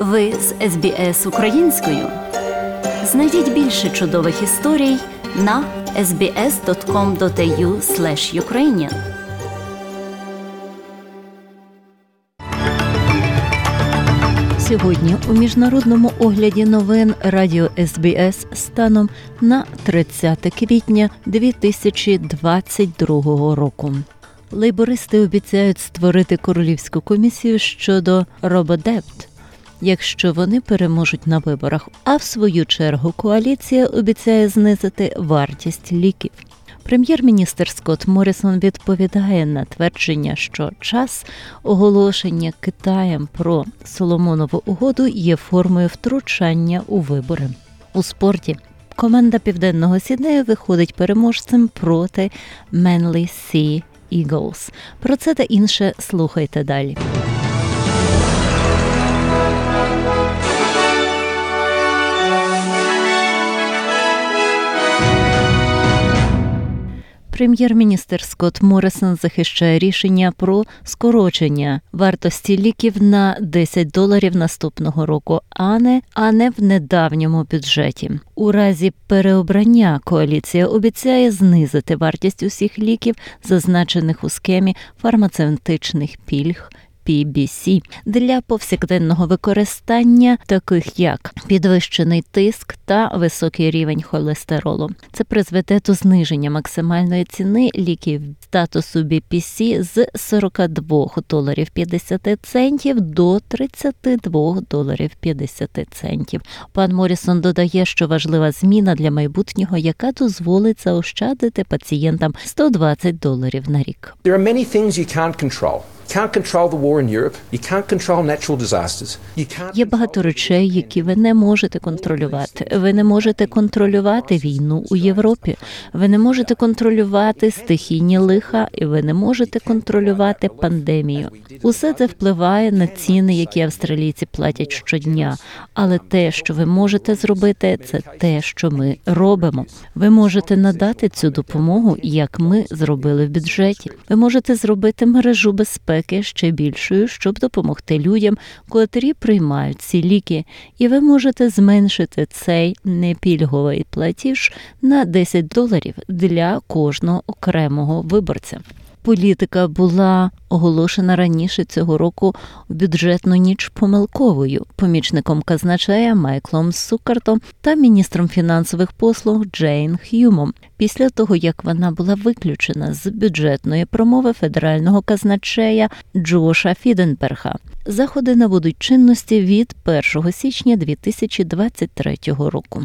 Ви з СБС українською. Знайдіть більше чудових історій на sbs.com.au ukrainian Сьогодні у міжнародному огляді новин Радіо СБС станом на 30 квітня 2022 року. Лейбористи обіцяють створити королівську комісію щодо рободепт, якщо вони переможуть на виборах. А в свою чергу коаліція обіцяє знизити вартість ліків. Прем'єр-міністр Скотт Морісон відповідає на твердження, що час оголошення Китаєм про Соломонову угоду є формою втручання у вибори у спорті. Команда Південного Сіднею виходить переможцем проти Менлі Сі Eagles. Про це та інше слухайте далі. Прем'єр-міністр Скотт Моррисон захищає рішення про скорочення вартості ліків на 10 доларів наступного року, а не а не в недавньому бюджеті. У разі переобрання коаліція обіцяє знизити вартість усіх ліків, зазначених у схемі фармацевтичних пільг PBC для повсякденного використання, таких як підвищений тиск та високий рівень холестеролу. Це призведе до зниження максимальної ціни ліків статусу BPC з 42 доларів 50 центів до 32 доларів 50 центів. Пан Морісон додає, що важлива зміна для майбутнього, яка дозволить заощадити пацієнтам 120 доларів на рік. There are many things you can't control. Є багато речей, які ви не можете контролювати. Ви не можете контролювати війну у Європі. Ви не можете контролювати стихійні лиха, і ви не можете контролювати пандемію. Усе це впливає на ціни, які австралійці платять щодня. Але те, що ви можете зробити, це те, що ми робимо. Ви можете надати цю допомогу, як ми зробили в бюджеті. Ви можете зробити мережу безпеки безпеки ще більшою, щоб допомогти людям, котрі приймають ці ліки, і ви можете зменшити цей непільговий платіж на 10 доларів для кожного окремого виборця. Політика була оголошена раніше цього року в бюджетну ніч помилковою помічником казначея Майклом Сукартом та міністром фінансових послуг Джейн Х'юмом. Після того як вона була виключена з бюджетної промови федерального казначея Джоша Фіденберга. Заходи набудуть чинності від 1 січня 2023 року.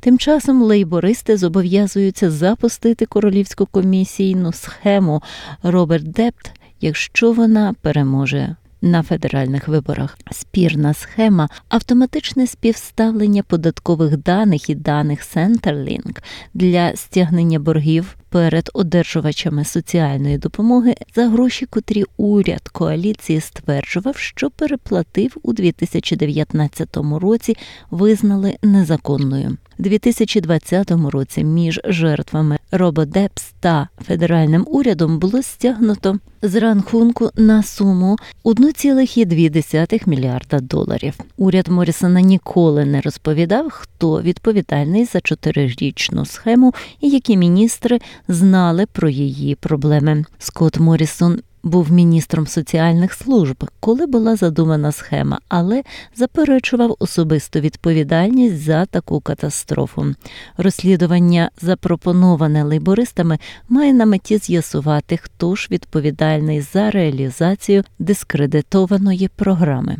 Тим часом лейбористи зобов'язуються запустити королівську комісійну схему Роберт Депт, якщо вона переможе. На федеральних виборах спірна схема, автоматичне співставлення податкових даних і даних Centerlink для стягнення боргів перед одержувачами соціальної допомоги за гроші, котрі уряд коаліції стверджував, що переплатив у 2019 році, визнали незаконною. У 2020 році між жертвами Рободепс та федеральним урядом було стягнуто з рахунку на суму 1,2 мільярда доларів. Уряд Морісона ніколи не розповідав, хто відповідальний за чотирирічну схему і які міністри знали про її проблеми. Скотт Морісон був міністром соціальних служб, коли була задумана схема, але заперечував особисту відповідальність за таку катастрофу. Розслідування, запропоноване лейбористами, має на меті з'ясувати, хто ж відповідальний за реалізацію дискредитованої програми.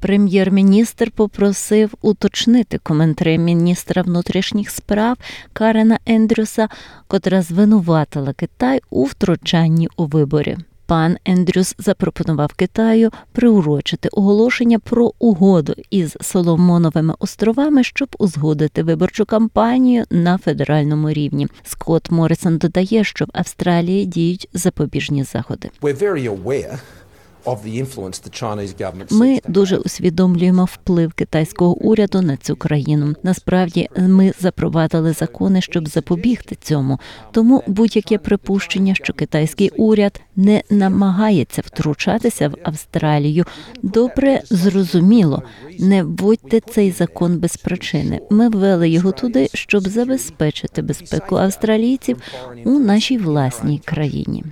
Прем'єр-міністр попросив уточнити коментарі міністра внутрішніх справ Карена Ендрюса, котра звинуватила Китай у втручанні у виборі. Пан Ендрюс запропонував Китаю приурочити оголошення про угоду із Соломоновими островами, щоб узгодити виборчу кампанію на федеральному рівні. Скотт Моррисон додає, що в Австралії діють запобіжні заходи. We're very aware Ми дуже усвідомлюємо вплив китайського уряду на цю країну. Насправді ми запровадили закони, щоб запобігти цьому. Тому будь-яке припущення, що китайський уряд не намагається втручатися в Австралію, добре зрозуміло. Не вводьте цей закон без причини. Ми ввели його туди, щоб забезпечити безпеку австралійців у нашій власній країні.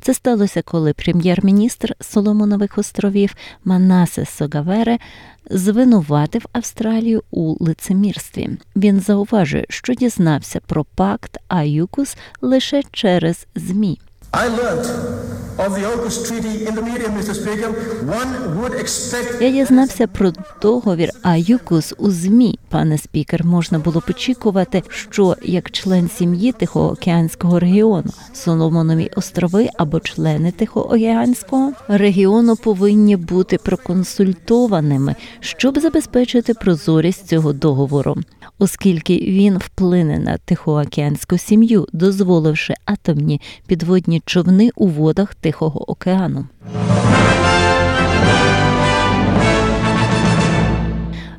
Це сталося, коли прем'єр-міністр Соломонових островів Манасе Согавере звинуватив Австралію у лицемірстві. Він зауважує, що дізнався про пакт Аюкус лише через змі. I learnt Я дізнався про договір Аюкус у змі, пане спікер. Можна було б очікувати, що як член сім'ї Тихоокеанського регіону Соломонові острови або члени Тихоокеанського регіону повинні бути проконсультованими, щоб забезпечити прозорість цього договору, оскільки він вплине на Тихоокеанську сім'ю, дозволивши атомні підводні човни у водах Тихого океану.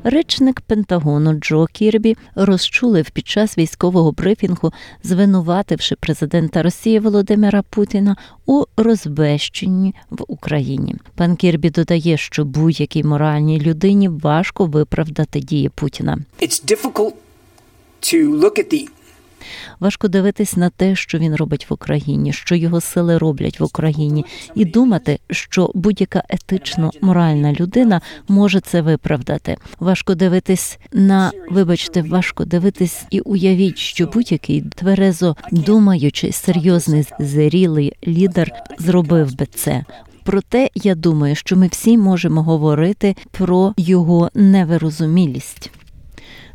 Речник Пентагону Джо Кірбі розчулив під час військового брифінгу, звинувативши президента Росії Володимира Путіна у розбещенні в Україні. Пан Кірбі додає, що будь-якій моральній людині важко виправдати дії Путіна. it's difficult to look at the Важко дивитись на те, що він робить в Україні, що його сили роблять в Україні, і думати, що будь-яка етично моральна людина може це виправдати. Важко дивитись на, вибачте, важко дивитись і уявіть, що будь-який тверезо думаючий, серйозний, зрілий лідер зробив би це. Проте я думаю, що ми всі можемо говорити про його невирозумілість.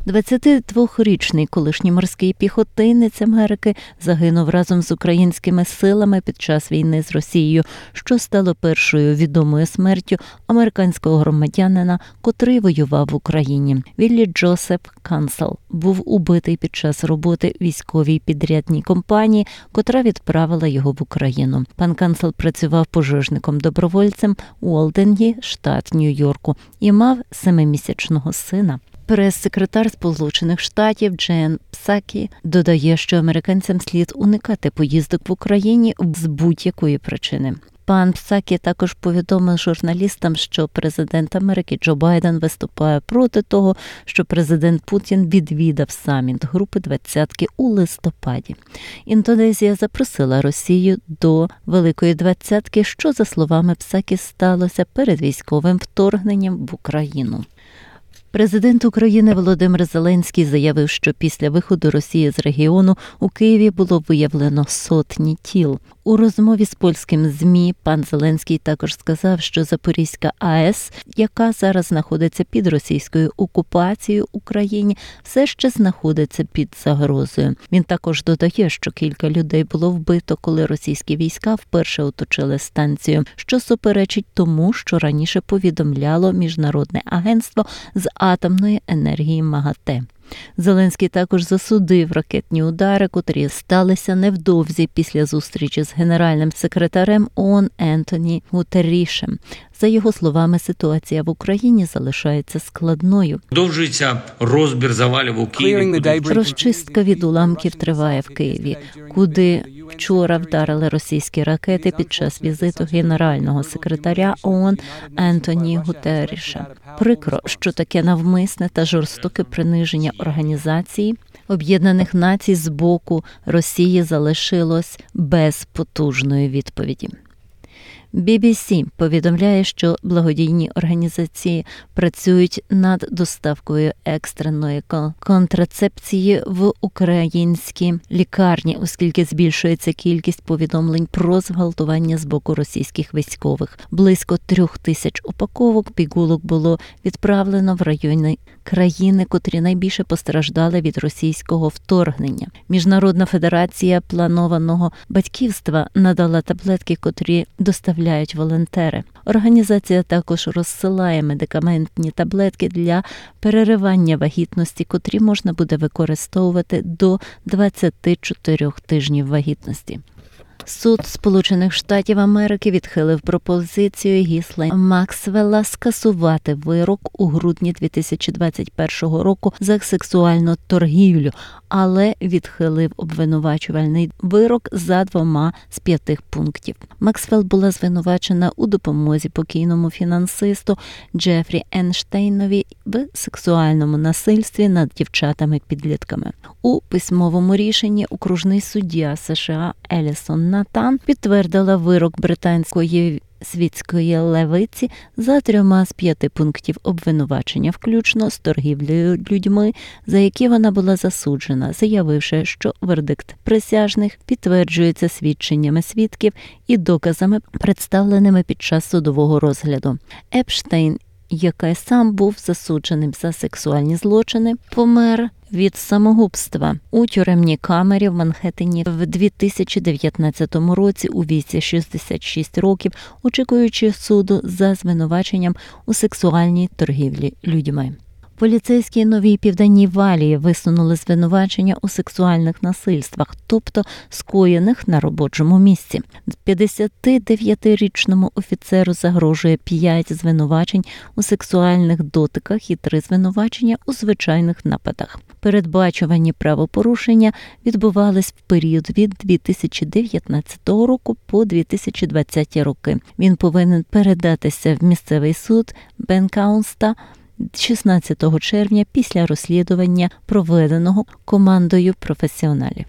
22-річний колишній морський піхотинець Америки загинув разом з українськими силами під час війни з Росією, що стало першою відомою смертю американського громадянина, котрий воював в Україні. Віллі Джозеф Кансел був убитий під час роботи військовій підрядній компанії, котра відправила його в Україну. Пан Кансел працював пожежником-добровольцем у Олденгі, штат Нью-Йорку, і мав семимісячного сина. Прес-секретар Сполучених Штатів Джен Псакі додає, що американцям слід уникати поїздок в Україні з будь-якої причини. Пан Псакі також повідомив журналістам, що президент Америки Джо Байден виступає проти того, що президент Путін відвідав саміт групи двадцятки у листопаді. Індонезія запросила Росію до Великої двадцятки, що за словами Псакі сталося перед військовим вторгненням в Україну. Президент України Володимир Зеленський заявив, що після виходу Росії з регіону у Києві було виявлено сотні тіл. У розмові з польським змі пан Зеленський також сказав, що Запорізька АЕС, яка зараз знаходиться під російською окупацією Україні, все ще знаходиться під загрозою. Він також додає, що кілька людей було вбито, коли російські війська вперше оточили станцію, що суперечить тому, що раніше повідомляло міжнародне агентство з атомної енергії МАГАТЕ. Зеленський також засудив ракетні удари, котрі сталися невдовзі після зустрічі з генеральним секретарем ООН Ентоні Гутерішем. За його словами, ситуація в Україні залишається складною. Продовжується розбір завалів у Києві. Розчистка від уламків триває в Києві, куди вчора вдарили російські ракети під час візиту генерального секретаря ООН Ентоні Гутеріша. Прикро, що таке навмисне та жорстоке приниження організації Об'єднаних Націй з боку Росії залишилось без потужної відповіді. BBC повідомляє, що благодійні організації працюють над доставкою екстреної контрацепції в українські лікарні, оскільки збільшується кількість повідомлень про зґвалтування з боку російських військових. Близько трьох тисяч упаковок пігулок було відправлено в райони країни, котрі найбільше постраждали від російського вторгнення. Міжнародна федерація планованого батьківства надала таблетки, котрі доставляють волонтери. Організація також розсилає медикаментні таблетки для переривання вагітності, котрі можна буде використовувати до 24 тижнів вагітності. Суд Сполучених Штатів Америки відхилив пропозицію Гісли Максвелла скасувати вирок у грудні 2021 року за сексуальну торгівлю, але відхилив обвинувачувальний вирок за двома з п'яти пунктів. Максвелл була звинувачена у допомозі покійному фінансисту Джефрі Енштейнові в сексуальному насильстві над дівчатами-підлітками. У письмовому рішенні окружний суддя США Елісон Натан підтвердила вирок британської світської левиці за трьома з п'яти пунктів обвинувачення, включно з торгівлею людьми, за які вона була засуджена, заявивши, що вердикт присяжних підтверджується свідченнями свідків і доказами, представленими під час судового розгляду. Епштейн який сам був засудженим за сексуальні злочини, помер від самогубства у тюремній камері в Манхеттені в 2019 році у віці 66 років, очікуючи суду за звинуваченням у сексуальній торгівлі людьми. Поліцейські новій південній валії висунули звинувачення у сексуальних насильствах, тобто скоєних на робочому місці. 59-річному офіцеру загрожує 5 звинувачень у сексуальних дотиках і 3 звинувачення у звичайних нападах. Передбачувані правопорушення відбувались в період від 2019 року по 2020 роки. Він повинен передатися в місцевий суд Бенкаунста 16 червня після розслідування, проведеного командою професіоналів.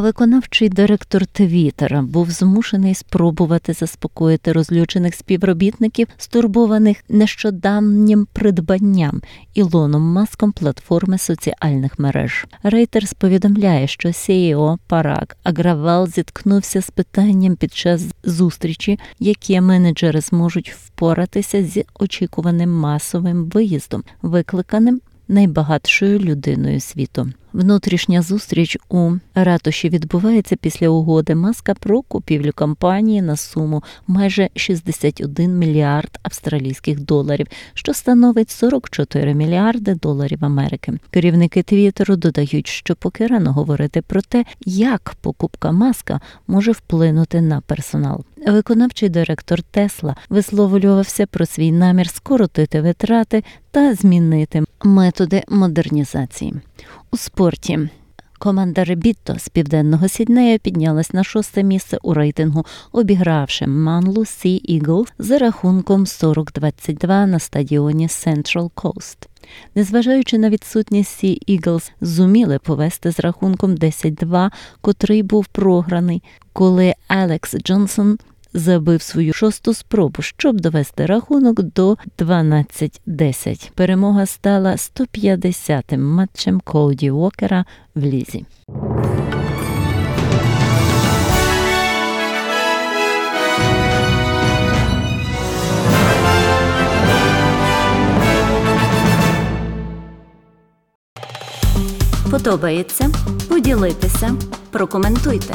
Виконавчий директор Твіттера був змушений спробувати заспокоїти розлючених співробітників, стурбованих нещодавнім придбанням Ілоном Маском платформи соціальних мереж. Рейтерс повідомляє, що CEO Парак Агравал зіткнувся з питанням під час зустрічі, які менеджери зможуть впоратися з очікуваним масовим виїздом, викликаним найбагатшою людиною світу. Внутрішня зустріч у ратуші відбувається після угоди Маска про купівлю компанії на суму майже 61 мільярд австралійських доларів, що становить 44 мільярди доларів Америки. Керівники Твіттеру додають, що поки рано говорити про те, як покупка маска може вплинути на персонал. Виконавчий директор Тесла висловлювався про свій намір скоротити витрати та змінити методи модернізації. У спорті команда Ребітто з південного Сіднея піднялась на шосте місце у рейтингу, обігравши Манлу Сі Eagles за рахунком 40-22 на стадіоні Central Coast. Незважаючи на відсутність Sea Eagles, зуміли повести з рахунком 10-2, котрий був програний, коли Алекс Джонсон забив свою шосту спробу, щоб довести рахунок до 12-10. Перемога стала 150-м матчем Коуді Уокера в лізі. Подобається? Поділитися, прокоментуйте.